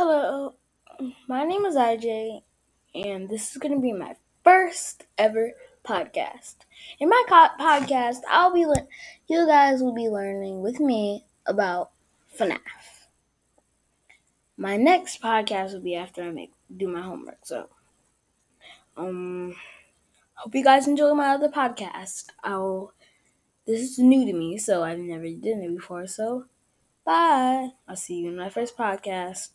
Hello, my name is RJ, and this is going to be my first ever podcast. In my co- podcast, I'll be le- you guys will be learning with me about FNAF. My next podcast will be after I make do my homework. So, um, hope you guys enjoy my other podcast. I'll. This is new to me, so I've never done it before. So, bye. I'll see you in my first podcast.